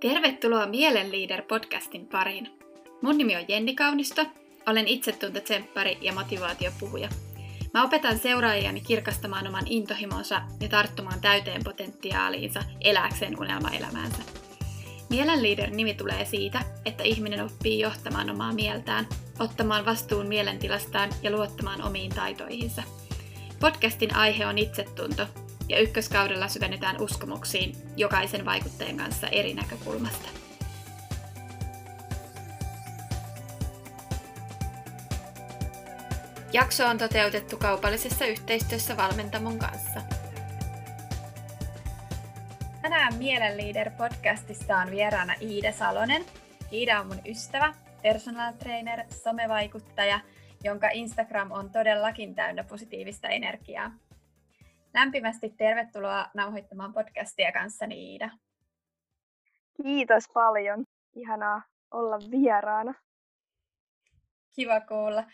Tervetuloa Mielenliider podcastin pariin. Mun nimi on Jenni Kaunisto, olen itsetuntetsemppari ja motivaatiopuhuja. Mä opetan seuraajiani kirkastamaan oman intohimonsa ja tarttumaan täyteen potentiaaliinsa elääkseen unelmaelämäänsä. Mielenliider-nimi tulee siitä, että ihminen oppii johtamaan omaa mieltään, ottamaan vastuun mielentilastaan ja luottamaan omiin taitoihinsa. Podcastin aihe on itsetunto ja ykköskaudella syvennytään uskomuksiin jokaisen vaikuttajan kanssa eri näkökulmasta. Jakso on toteutettu kaupallisessa yhteistyössä Valmentamon kanssa. Tänään Mielenliider podcastissa on vieraana Iida Salonen. Iida on mun ystävä, personal trainer, somevaikuttaja, jonka Instagram on todellakin täynnä positiivista energiaa. Lämpimästi tervetuloa nauhoittamaan podcastia kanssani Iida. Kiitos paljon. Ihanaa olla vieraana. Kiva kuulla.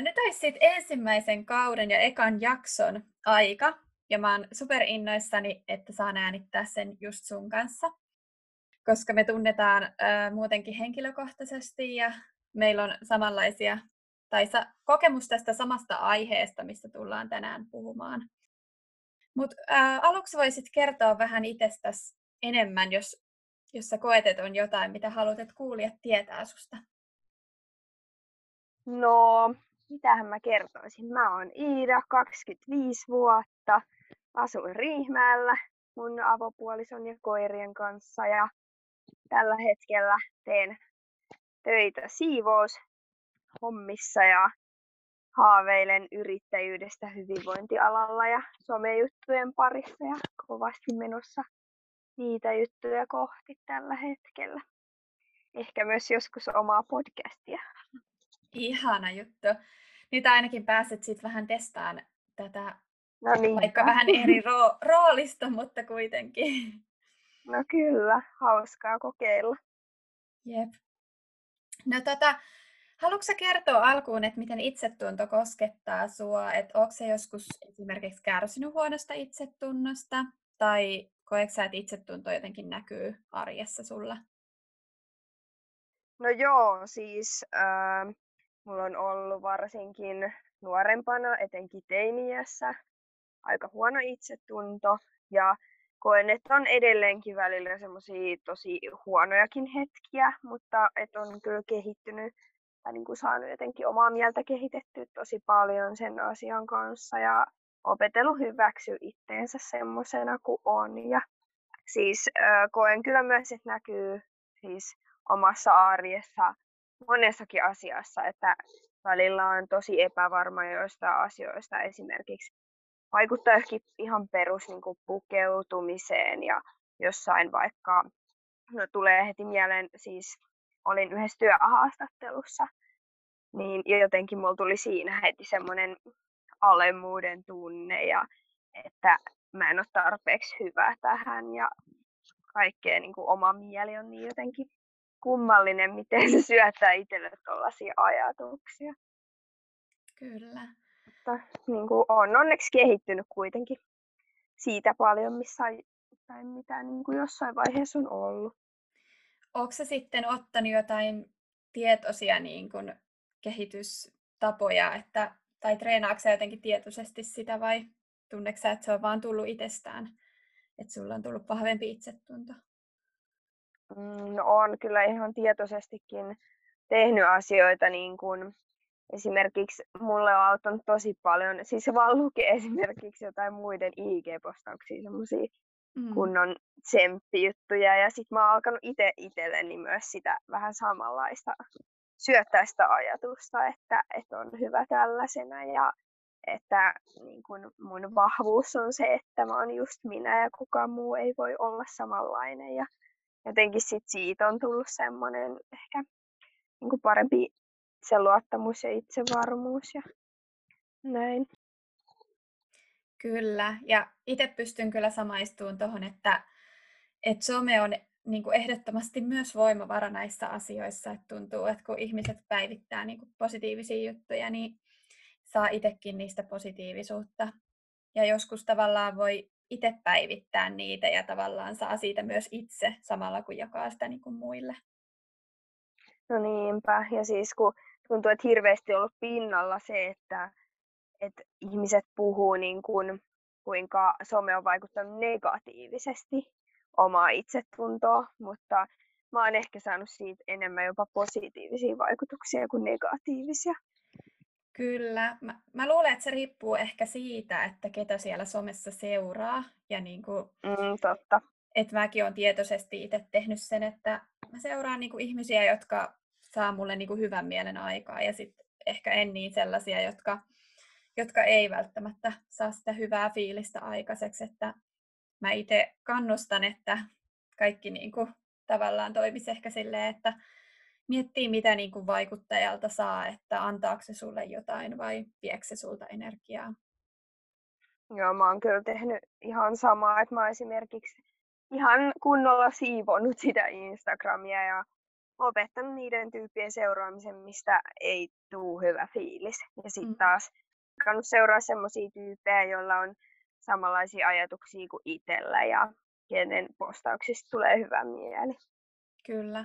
Nyt olisi sitten ensimmäisen kauden ja ekan jakson aika. Ja mä oon super innoissani, että saan äänittää sen just sun kanssa. Koska me tunnetaan äh, muutenkin henkilökohtaisesti ja meillä on samanlaisia, tai sa- kokemus tästä samasta aiheesta, mistä tullaan tänään puhumaan. Mutta aluksi voisit kertoa vähän itsestäsi enemmän, jos, jos sä koet, että on jotain, mitä haluat, että kuulijat tietää susta. No, mitähän mä kertoisin? Mä oon Iida, 25 vuotta, asun Riihmäellä mun avopuolison ja koirien kanssa ja tällä hetkellä teen töitä siivoushommissa ja haaveilen yrittäjyydestä hyvinvointialalla ja somejuttujen parissa ja kovasti menossa niitä juttuja kohti tällä hetkellä. Ehkä myös joskus omaa podcastia. Ihana juttu. Nyt ainakin pääset sitten vähän testaan tätä, no niin. vaikka vähän eri ro- roolista, mutta kuitenkin. No kyllä, hauskaa kokeilla. Jep. No tota, Haluatko sä kertoa alkuun, että miten itsetunto koskettaa sua? Että onko se joskus esimerkiksi kärsinyt huonosta itsetunnosta? Tai koetko sä, että itsetunto jotenkin näkyy arjessa sulla? No joo, siis äh, mulla on ollut varsinkin nuorempana, etenkin teiniässä, aika huono itsetunto. Ja koen, että on edelleenkin välillä semmoisia tosi huonojakin hetkiä, mutta että on kyllä kehittynyt tai niin kuin saanut jotenkin omaa mieltä kehitettyä tosi paljon sen asian kanssa ja opetellut hyväksyä itteensä semmoisena kuin on. Ja siis äh, koen kyllä myös, että näkyy siis omassa arjessa monessakin asiassa, että välillä on tosi epävarma joista asioista esimerkiksi vaikuttaa ehkä ihan perus niin kuin pukeutumiseen ja jossain vaikka, no tulee heti mieleen siis olin yhdessä työhaastattelussa, niin jotenkin mulla tuli siinä heti semmoinen alemmuuden tunne ja että mä en ole tarpeeksi hyvä tähän ja kaikkea niin kuin oma mieli on niin jotenkin kummallinen, miten se syöttää itselle tällaisia ajatuksia. Kyllä. Mutta niin kuin on onneksi kehittynyt kuitenkin siitä paljon, missä tai mitä niin kuin jossain vaiheessa on ollut. Onko se sitten ottanut jotain tietoisia niin kuin kehitystapoja, että, tai treenaatko jotenkin tietoisesti sitä vai tunneeko että se on vaan tullut itsestään, että sulla on tullut vahvempi itsetunto? Mm, no on kyllä ihan tietoisestikin tehnyt asioita niin kuin esimerkiksi mulle on auttanut tosi paljon, siis vaan lukee esimerkiksi jotain muiden IG-postauksia, semmoisia mm. kunnon tsemppijuttuja. Ja sitten mä oon alkanut itse itselleni myös sitä vähän samanlaista syöttää sitä ajatusta, että, että on hyvä tällaisena ja että niin kun mun vahvuus on se, että mä oon just minä ja kukaan muu ei voi olla samanlainen. Ja jotenkin sit siitä on tullut semmoinen ehkä niin parempi se luottamus ja itsevarmuus ja näin. Kyllä, ja itse pystyn kyllä samaistumaan tuohon, että, että some on niin kuin ehdottomasti myös voimavara näissä asioissa, että tuntuu, että kun ihmiset päivittää niin kuin positiivisia juttuja, niin saa itsekin niistä positiivisuutta. Ja joskus tavallaan voi itse päivittää niitä ja tavallaan saa siitä myös itse samalla kun jakaa sitä niin kuin muille. No niinpä. Ja siis kun tuntuu, että hirveästi on ollut pinnalla se, että, että ihmiset puhuu niin kuin, kuinka some on vaikuttanut negatiivisesti omaa itsetuntoa, mutta mä oon ehkä saanut siitä enemmän jopa positiivisia vaikutuksia kuin negatiivisia. Kyllä. Mä, mä luulen, että se riippuu ehkä siitä, että ketä siellä somessa seuraa. Ja niin kuin, mm, totta. Että mäkin olen tietoisesti itse tehnyt sen, että mä seuraan niin kuin ihmisiä, jotka saa mulle niin kuin hyvän mielen aikaa. Ja sitten ehkä en niin sellaisia, jotka, jotka ei välttämättä saa sitä hyvää fiilistä aikaiseksi. Että mä itse kannustan, että kaikki niin kuin tavallaan toimisi ehkä silleen, että miettii, mitä niin kuin vaikuttajalta saa, että antaako se sulle jotain vai viekö se sulta energiaa. Joo, mä oon kyllä tehnyt ihan samaa, että mä esimerkiksi ihan kunnolla siivonnut sitä Instagramia ja lopettanut niiden tyyppien seuraamisen, mistä ei tuu hyvä fiilis. Ja sitten mm. taas alkanut seuraa semmoisia tyyppejä, joilla on samanlaisia ajatuksia kuin itsellä ja kenen postauksista tulee hyvä mieli. Kyllä.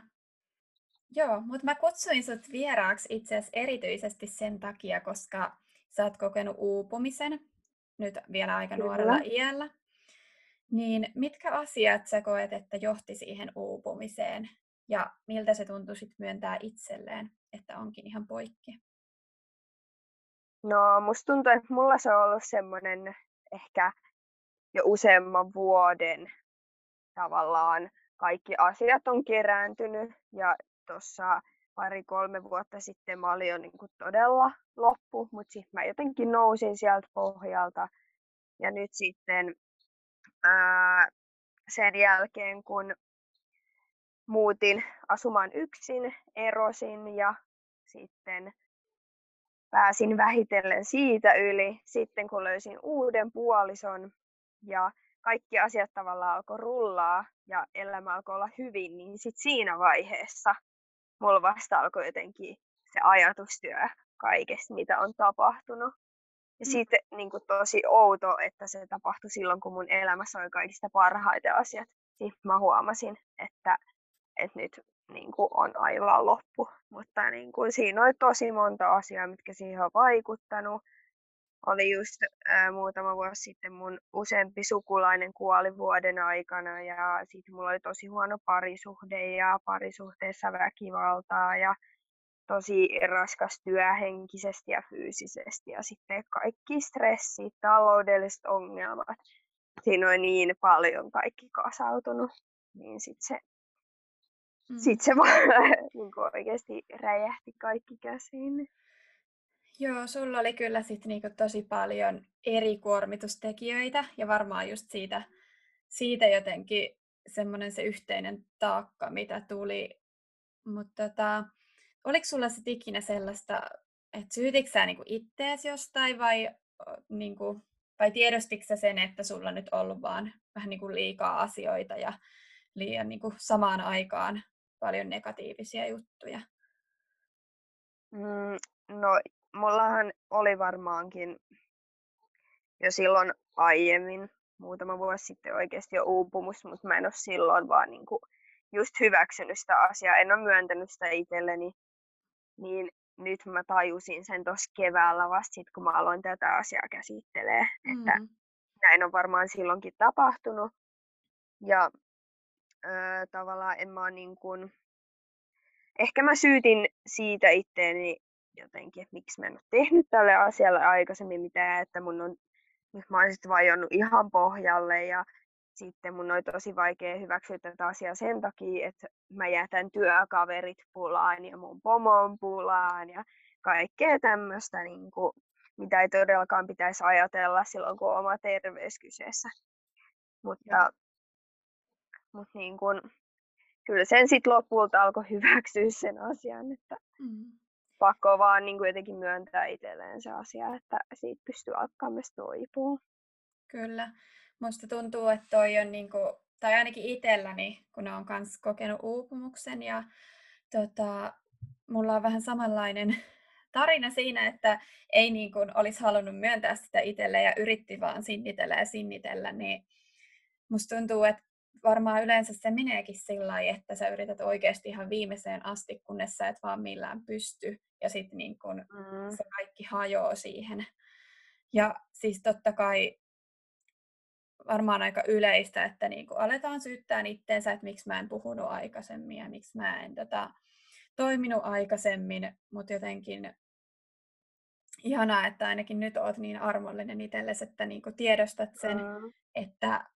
Joo, mutta mä kutsuin sut vieraaksi itse asiassa erityisesti sen takia, koska sä oot kokenut uupumisen nyt vielä aika Kyllä. nuorella iällä. Niin mitkä asiat sä koet, että johti siihen uupumiseen ja miltä se tuntui sit myöntää itselleen, että onkin ihan poikki? No musta tuntuu, että mulla se on ollut semmoinen ehkä jo useamman vuoden tavallaan kaikki asiat on kerääntynyt ja tuossa pari-kolme vuotta sitten mä olin jo niin kuin todella loppu, mutta sitten mä jotenkin nousin sieltä pohjalta. Ja nyt sitten ää, sen jälkeen, kun muutin asumaan yksin, erosin ja sitten pääsin vähitellen siitä yli. Sitten kun löysin uuden puolison ja kaikki asiat tavallaan alkoi rullaa ja elämä alkoi olla hyvin, niin sitten siinä vaiheessa mulla vasta alkoi jotenkin se ajatustyö kaikesta, mitä on tapahtunut. Ja mm. sitten niin kuin, tosi outo, että se tapahtui silloin, kun mun elämässä oli kaikista parhaita asiat. Sitten mä huomasin, että, että nyt niin kuin, on aivan loppu. Mutta niin kuin, siinä oli tosi monta asiaa, mitkä siihen on vaikuttanut oli just ää, muutama vuosi sitten mun useampi sukulainen kuoli vuoden aikana ja sitten mulla oli tosi huono parisuhde ja parisuhteessa väkivaltaa ja tosi raskas työ henkisesti ja fyysisesti ja sitten kaikki stressit, taloudelliset ongelmat. Siinä on niin paljon kaikki kasautunut, niin sitten se, mm. sit se vaan niin oikeasti räjähti kaikki käsiin. Joo, sulla oli kyllä sit niinku tosi paljon eri kuormitustekijöitä ja varmaan just siitä, siitä jotenkin semmoinen se yhteinen taakka, mitä tuli. Mutta tota, oliko sulla sitten ikinä sellaista, että syytitkö sä niinku itteesi jostain vai, niinku, vai tiedostitko sen, että sulla on nyt ollut vaan vähän niinku liikaa asioita ja liian niinku samaan aikaan paljon negatiivisia juttuja? Mm, no mullahan oli varmaankin jo silloin aiemmin, muutama vuosi sitten oikeasti jo uupumus, mutta mä en ole silloin vaan niin kuin just hyväksynyt sitä asiaa, en ole myöntänyt sitä itselleni, niin nyt mä tajusin sen tuossa keväällä vasta sit, kun mä aloin tätä asiaa käsittelee, mm. että näin on varmaan silloinkin tapahtunut. Ja ö, tavallaan en mä niin kuin, ehkä mä syytin siitä itteeni jotenkin, että miksi mä en ole tehnyt tälle asialle aikaisemmin mitään, että mun on, mä oon sitten vajonnut ihan pohjalle ja sitten mun oli tosi vaikea hyväksyä tätä asiaa sen takia, että mä jätän työkaverit pulaan ja mun pomon pulaan ja kaikkea tämmöistä, niin kuin, mitä ei todellakaan pitäisi ajatella silloin, kun on oma terveys kyseessä. Mutta, mutta niin kuin, kyllä sen sitten lopulta alkoi hyväksyä sen asian, että mm pakko vaan niin kuin jotenkin myöntää itselleen se asia, että siitä pystyy alkaa myös toipua. Kyllä. Musta tuntuu, että toi on niin kuin, tai ainakin itselläni, kun on myös kokenut uupumuksen ja tota, mulla on vähän samanlainen tarina siinä, että ei niin kuin olisi halunnut myöntää sitä itselle ja yritti vaan sinnitellä ja sinnitellä, niin musta tuntuu, että varmaan yleensä se meneekin sillä lailla, että sä yrität oikeasti ihan viimeiseen asti, kunnes sä et vaan millään pysty. Ja sitten niin kun mm. se kaikki hajoaa siihen. Ja siis totta kai varmaan aika yleistä, että niin kun aletaan syyttää itteensä, että miksi mä en puhunut aikaisemmin ja miksi mä en tota, toiminut aikaisemmin, mutta jotenkin ihanaa, että ainakin nyt oot niin armollinen itsellesi, että niin tiedostat sen, mm. että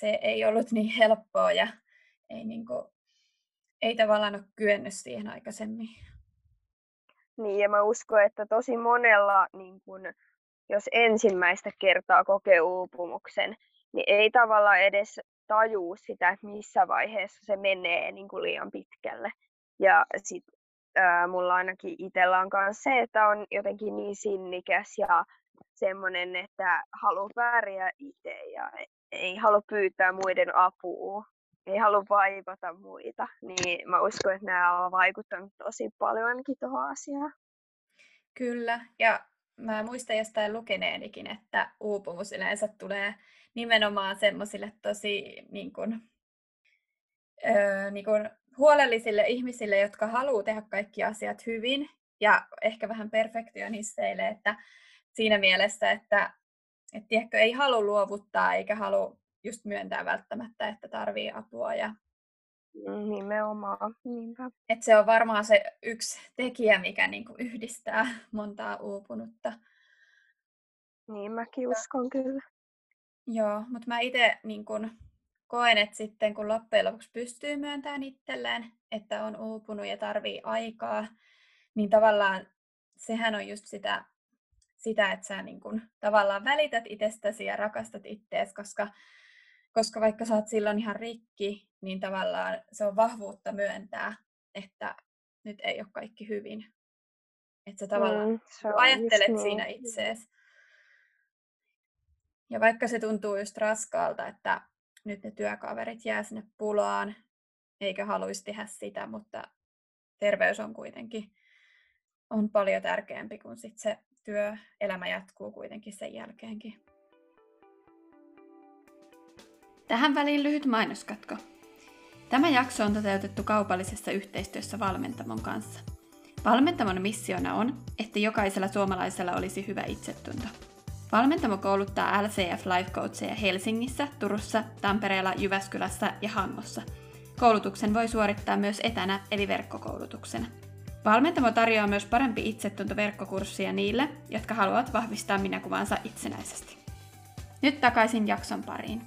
se ei ollut niin helppoa ja ei, niin kuin, ei tavallaan ole kyennyt siihen aikaisemmin. Niin, ja mä uskon, että tosi monella, niin kun, jos ensimmäistä kertaa kokee uupumuksen, niin ei tavallaan edes tajuu sitä, että missä vaiheessa se menee niin kuin liian pitkälle. Ja sit ää, mulla ainakin itsellä on myös se, että on jotenkin niin sinnikäs ja semmoinen, että haluaa pärjää itse ja ei halua pyytää muiden apua, ei halua vaivata muita, niin mä uskon, että nämä ovat vaikuttaneet tosi paljon ainakin tuohon asiaan. Kyllä, ja mä muistan jostain lukeneenikin, että uupumus yleensä tulee nimenomaan semmoisille tosi niin kuin, öö, niin kuin huolellisille ihmisille, jotka haluaa tehdä kaikki asiat hyvin ja ehkä vähän perfektionisteille, että siinä mielessä, että et tiedätkö, ei halua luovuttaa eikä halua just myöntää välttämättä, että tarvii apua. Ja... Mm, nimenomaan, niinpä. Et se on varmaan se yksi tekijä, mikä niinku yhdistää montaa uupunutta. Niin mäkin uskon kyllä. Joo, mutta mä itse niin kun koen, että sitten kun loppujen lopuksi pystyy myöntämään itselleen, että on uupunut ja tarvii aikaa, niin tavallaan sehän on just sitä sitä, että sä niin kun, tavallaan välität itsestäsi ja rakastat ittees, koska, koska vaikka sä oot silloin ihan rikki, niin tavallaan se on vahvuutta myöntää, että nyt ei ole kaikki hyvin. Että sä tavallaan mm, ajattelet niin. siinä itseesi. Ja vaikka se tuntuu just raskaalta, että nyt ne työkaverit jää sinne pulaan, eikä haluaisi tehdä sitä, mutta terveys on kuitenkin on paljon tärkeämpi kuin sit se työ, elämä jatkuu kuitenkin sen jälkeenkin. Tähän väliin lyhyt mainoskatko. Tämä jakso on toteutettu kaupallisessa yhteistyössä Valmentamon kanssa. Valmentamon missiona on, että jokaisella suomalaisella olisi hyvä itsetunto. Valmentamo kouluttaa LCF Life Coacheja Helsingissä, Turussa, Tampereella, Jyväskylässä ja Hangossa. Koulutuksen voi suorittaa myös etänä eli verkkokoulutuksena. Valmentamo tarjoaa myös parempi itsetunto verkkokurssia niille, jotka haluavat vahvistaa minäkuvansa itsenäisesti. Nyt takaisin jakson pariin.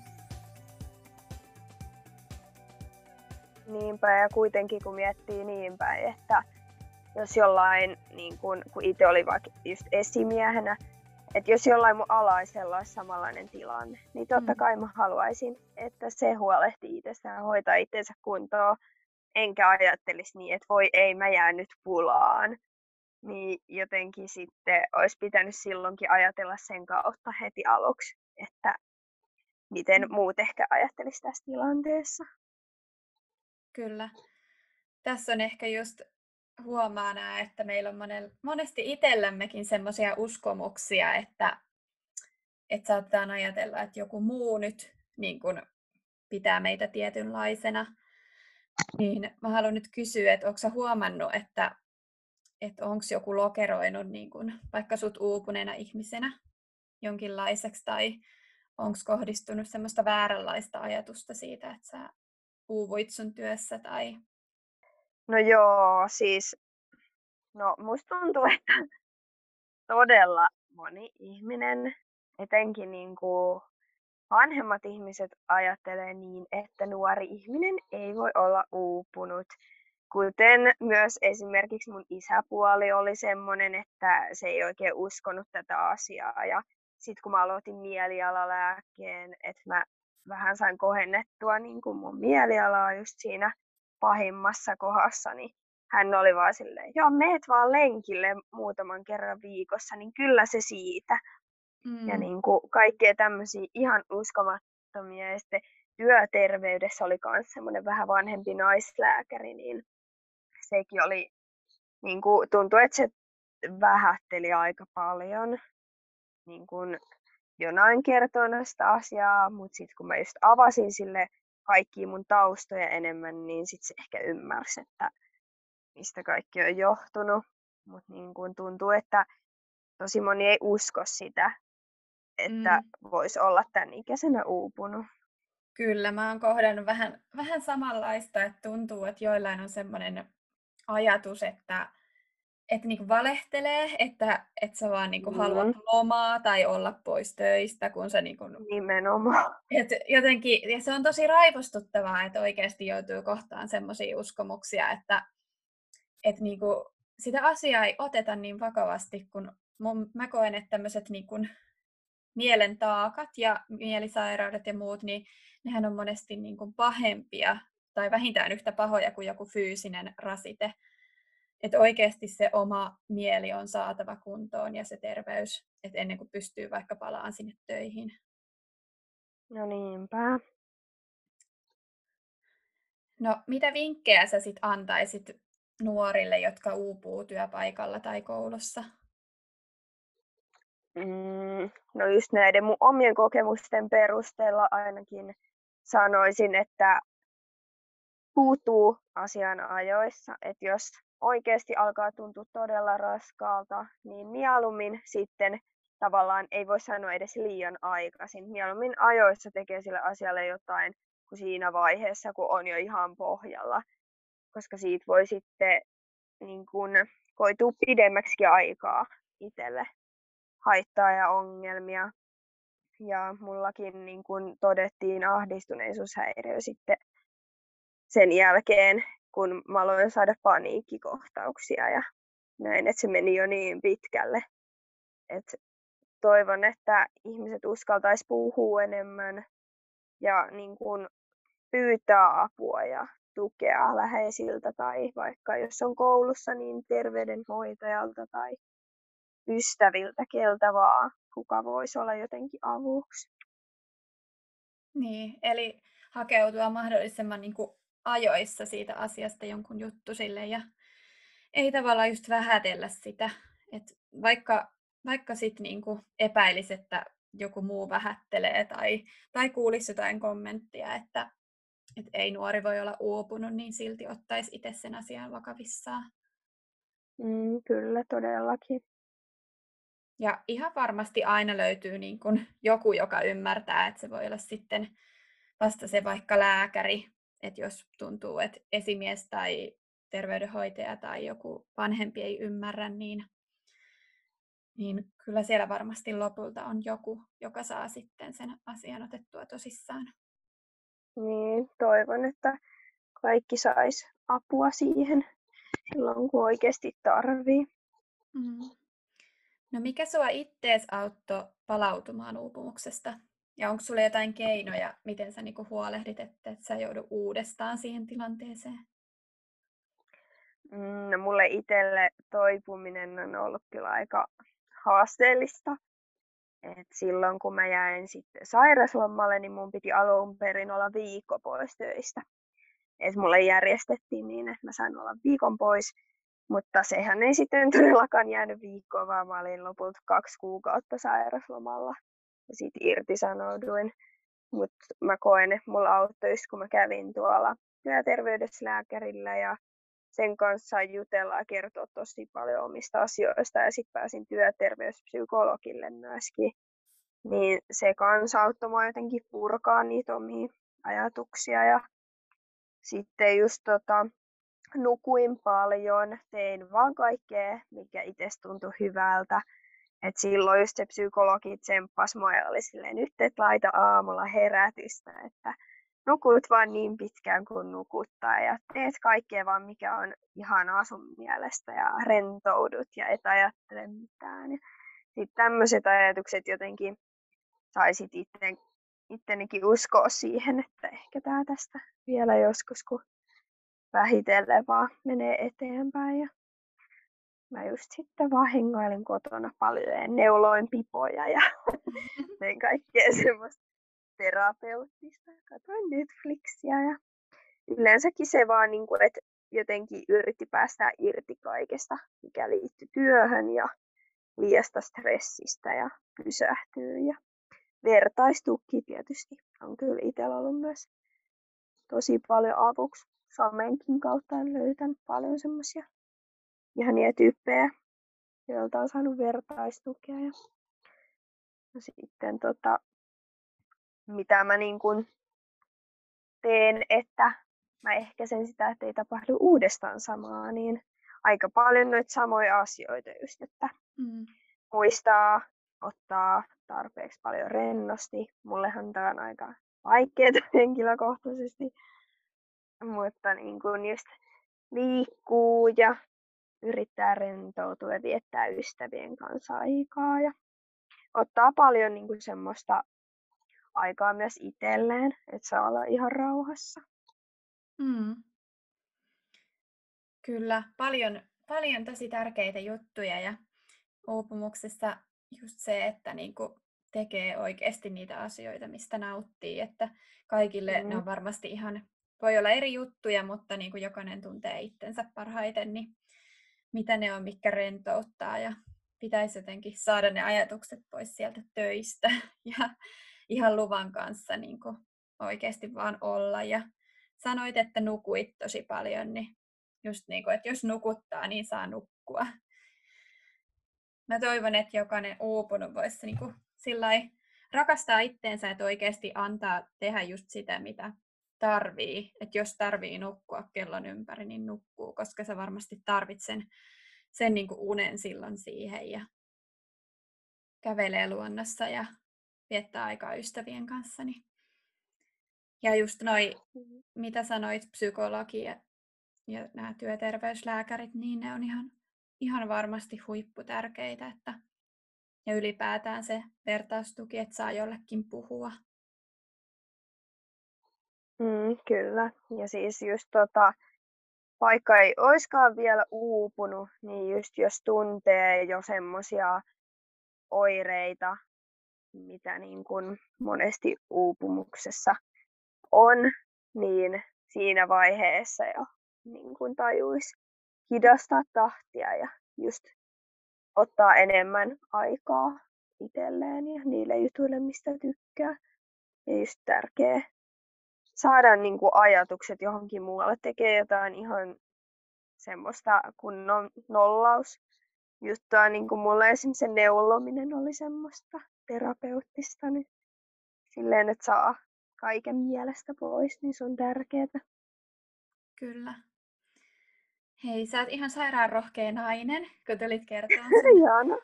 Niinpä, ja kuitenkin kun miettii niin päin, että jos jollain, niin kun, kun itse oli vaikka just esimiehenä, että jos jollain mun alaisella olisi samanlainen tilanne, niin totta mm. kai mä haluaisin, että se huolehtii itsestään, hoitaa itsensä kuntoon, enkä ajattelisi niin, että voi ei, mä jään nyt pulaan. Niin jotenkin sitten olisi pitänyt silloinkin ajatella sen kautta heti aluksi, että miten mm. muut ehkä ajattelisi tässä tilanteessa. Kyllä. Tässä on ehkä just huomaa nää, että meillä on monesti itsellämmekin semmoisia uskomuksia, että, että saatetaan ajatella, että joku muu nyt niin kun pitää meitä tietynlaisena. Niin mä haluan nyt kysyä, että onko huomannut, että, että onko joku lokeroinut niin kun, vaikka sut uupuneena ihmisenä jonkinlaiseksi tai onko kohdistunut semmoista vääränlaista ajatusta siitä, että sä uuvuit sun työssä tai... No joo, siis no musta tuntuu, että todella moni ihminen, etenkin niin kuin vanhemmat ihmiset ajattelee niin, että nuori ihminen ei voi olla uupunut. Kuten myös esimerkiksi mun isäpuoli oli semmoinen, että se ei oikein uskonut tätä asiaa. Ja sitten kun mä aloitin mielialalääkkeen, että mä vähän sain kohennettua niin kuin mun mielialaa just siinä pahimmassa kohdassa, niin hän oli vaan silleen, joo, meet vaan lenkille muutaman kerran viikossa, niin kyllä se siitä. Mm. Ja niin kuin kaikkea tämmöisiä ihan uskomattomia. Ja sitten työterveydessä oli myös semmoinen vähän vanhempi naislääkäri, niin sekin oli, niin kuin, tuntui, että se vähätteli aika paljon. Niin kun jonain kertona sitä asiaa, mutta sitten kun mä just avasin sille kaikki mun taustoja enemmän, niin sitten se ehkä ymmärsi, että mistä kaikki on johtunut. Mutta niin kun tuntuu, että tosi moni ei usko sitä, että mm. voisi olla tämän ikäisenä uupunut. Kyllä, mä oon kohdannut vähän, vähän samanlaista, että tuntuu, että joillain on semmoinen ajatus, että, että niinku valehtelee, että, että sä vaan niinku mm. haluat lomaa tai olla pois töistä, kun sä niinku... Nimenomaan. Et jotenkin, ja se on tosi raivostuttavaa, että oikeasti joutuu kohtaan semmoisia uskomuksia, että, että niinku, sitä asiaa ei oteta niin vakavasti, kun mun, mä koen, että tämmöiset niinku mielen taakat ja mielisairaudet ja muut, niin nehän on monesti niin kuin pahempia tai vähintään yhtä pahoja kuin joku fyysinen rasite. Että oikeasti se oma mieli on saatava kuntoon ja se terveys, että ennen kuin pystyy vaikka palaan sinne töihin. No niinpä. No mitä vinkkejä sä sit antaisit nuorille, jotka uupuu työpaikalla tai koulussa? Mm, no just näiden mun omien kokemusten perusteella ainakin sanoisin, että puuttuu asian ajoissa. Että jos oikeasti alkaa tuntua todella raskaalta, niin mieluummin sitten tavallaan ei voi sanoa edes liian aikaisin. Mieluummin ajoissa tekee sille asialle jotain kuin siinä vaiheessa, kun on jo ihan pohjalla. Koska siitä voi sitten niin kun, koituu pidemmäksi aikaa itselle haittaa ja ongelmia. Ja mullakin niin kun todettiin ahdistuneisuushäiriö sitten sen jälkeen, kun mä aloin saada paniikkikohtauksia ja näin, että se meni jo niin pitkälle. Et toivon, että ihmiset uskaltaisi puhua enemmän ja niin kun pyytää apua ja tukea läheisiltä tai vaikka jos on koulussa, niin terveydenhoitajalta tai ystäviltä, keltä vaan, kuka voisi olla jotenkin avuksi. Niin, eli hakeutua mahdollisimman niin kuin ajoissa siitä asiasta jonkun juttu sille ja ei tavallaan just vähätellä sitä, että vaikka, vaikka sitten niin epäilisi, että joku muu vähättelee tai, tai kuulisi jotain kommenttia, että, että ei nuori voi olla uupunut, niin silti ottaisi itse sen asian vakavissaan. Mm, kyllä, todellakin. Ja ihan varmasti aina löytyy niin kuin joku, joka ymmärtää, että se voi olla sitten vasta se vaikka lääkäri, että jos tuntuu, että esimies tai terveydenhoitaja tai joku vanhempi ei ymmärrä, niin, niin kyllä siellä varmasti lopulta on joku, joka saa sitten sen asian otettua tosissaan. Niin, toivon, että kaikki sais apua siihen silloin, kun oikeasti tarvii. Mm. No mikä sua ittees auttoi palautumaan uupumuksesta? Ja onko sulla jotain keinoja, miten sä niinku huolehdit, että et sä joudu uudestaan siihen tilanteeseen? Mm, no mulle itselle toipuminen on ollut kyllä aika haasteellista. Et silloin kun mä jäin sitten sairaslomalle, niin mun piti alun perin olla viikko pois töistä. Et mulle järjestettiin niin, että mä sain olla viikon pois. Mutta sehän ei sitten todellakaan jäänyt viikkoa, vaan mä olin lopulta kaksi kuukautta sairaslomalla ja sitten irtisanouduin. Mutta mä koen, että mulla auttoi kun mä kävin tuolla työterveydeslääkärillä ja sen kanssa jutella ja kertoa tosi paljon omista asioista ja sitten pääsin työterveyspsykologille myöskin. Niin se kanssa auttoi mua jotenkin purkaa niitä omia ajatuksia ja sitten just tota, nukuin paljon, tein vaan kaikkea, mikä itse tuntui hyvältä. Et silloin just se psykologi tsemppasi mua ja oli silleen, nyt et laita aamulla herätystä, että nukut vaan niin pitkään kuin nukuttaa ja teet kaikkea vaan mikä on ihanaa sun mielestä ja rentoudut ja et ajattele mitään. Sitten tämmöiset ajatukset jotenkin saisit itten, ittenikin uskoa siihen, että ehkä tämä tästä vielä joskus, kun vähitellen vaan menee eteenpäin. Ja mä just sitten vaan hengailin kotona paljon ja neuloin pipoja ja tein kaikkea semmoista terapeuttista. Katoin Netflixiä ja yleensäkin se vaan, niin kuin, että jotenkin yritti päästä irti kaikesta, mikä liittyy työhön ja liiasta stressistä ja pysähtyy. Ja vertaistuki tietysti on kyllä itsellä ollut myös tosi paljon avuksi. Somenkin kautta on löytänyt paljon semmoisia ihania tyyppejä, joilta on saanut vertaistukea. Ja sitten tota, mitä mä niin kun teen, että mä ehkäisen sitä, että ei tapahdu uudestaan samaa, niin aika paljon noita samoja asioita just, että mm. muistaa ottaa tarpeeksi paljon rennosti. Mullehan tämä on aika vaikeaa henkilökohtaisesti, mutta niin kun just liikkuu ja yrittää rentoutua ja viettää ystävien kanssa aikaa ja ottaa paljon niin kuin semmoista aikaa myös itselleen, että saa olla ihan rauhassa. Mm. Kyllä, paljon, paljon tosi tärkeitä juttuja ja uupumuksessa just se, että niinku tekee oikeasti niitä asioita, mistä nauttii, että kaikille mm. ne on varmasti ihan, voi olla eri juttuja, mutta niin kuin jokainen tuntee itsensä parhaiten, niin mitä ne on, mikä rentouttaa ja pitäisi jotenkin saada ne ajatukset pois sieltä töistä ja ihan luvan kanssa niin kuin oikeasti vaan olla. Ja sanoit, että nukuit tosi paljon, niin just niin kuin, että jos nukuttaa, niin saa nukkua. Mä toivon, että jokainen uupunut voisi niin kuin rakastaa itteensä, että oikeasti antaa tehdä just sitä, mitä tarvii. Että jos tarvii nukkua kellon ympäri, niin nukkuu, koska sä varmasti tarvitset sen, sen niin kuin unen silloin siihen ja kävelee luonnossa ja viettää aikaa ystävien kanssa. Niin. Ja just noi, mm-hmm. mitä sanoit, psykologi ja, ja nämä työterveyslääkärit, niin ne on ihan, ihan varmasti huipputärkeitä, että ja ylipäätään se vertaustuki, että saa jollekin puhua. Mm, kyllä. Ja siis just tota, vaikka ei oiskaan vielä uupunut, niin just jos tuntee jo semmoisia oireita, mitä niin kuin monesti uupumuksessa on, niin siinä vaiheessa jo niin kuin tajuisi hidastaa tahtia ja just ottaa enemmän aikaa itselleen ja niille jutuille, mistä tykkää. Ja just tärkeä saada niin kuin ajatukset johonkin muualle, tekee jotain ihan semmoista kunnon nollaus juttua, niin kuin mulla esimerkiksi se neulominen oli semmoista terapeuttista, niin silleen, että saa kaiken mielestä pois, niin se on tärkeää. Kyllä. Hei, sä oot ihan sairaan rohkea nainen, kun tulit kertomaan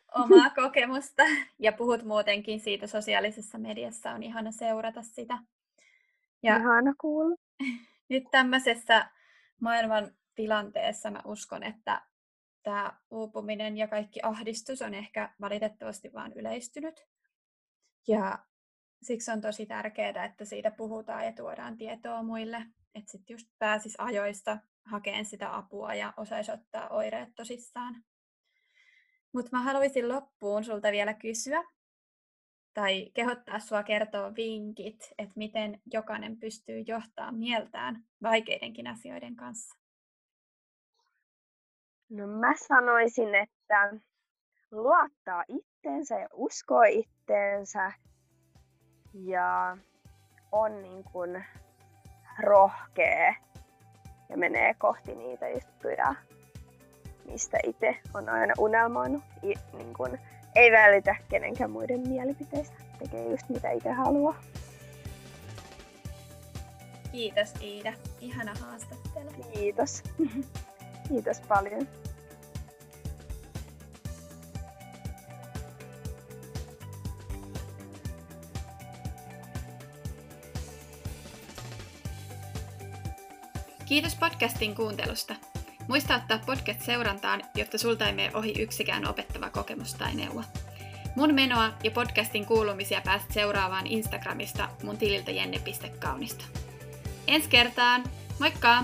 omaa kokemusta. Ja puhut muutenkin siitä sosiaalisessa mediassa, on ihana seurata sitä. Ja ihana kuulla. Nyt tämmöisessä maailman tilanteessa mä uskon, että tämä uupuminen ja kaikki ahdistus on ehkä valitettavasti vaan yleistynyt. Ja siksi on tosi tärkeää, että siitä puhutaan ja tuodaan tietoa muille, että sitten just pääsis ajoista hakeen sitä apua ja osaisi ottaa oireet tosissaan. Mutta mä haluaisin loppuun sulta vielä kysyä tai kehottaa sua kertoa vinkit, että miten jokainen pystyy johtamaan mieltään vaikeidenkin asioiden kanssa. No mä sanoisin, että luottaa itteensä ja uskoo itteensä ja on niin kuin rohkea ja menee kohti niitä juttuja, mistä itse on aina unelmoinut. I, niin kun, ei välitä kenenkään muiden mielipiteistä, tekee just mitä itse haluaa. Kiitos Iida, ihana haastattelu. Kiitos. Kiitos paljon. Kiitos podcastin kuuntelusta. Muista ottaa podcast seurantaan, jotta sulta ei mene ohi yksikään opettava kokemus tai neuvo. Mun menoa ja podcastin kuulumisia pääset seuraavaan Instagramista mun tililtä jenne.kaunista. Ensi kertaan, moikka!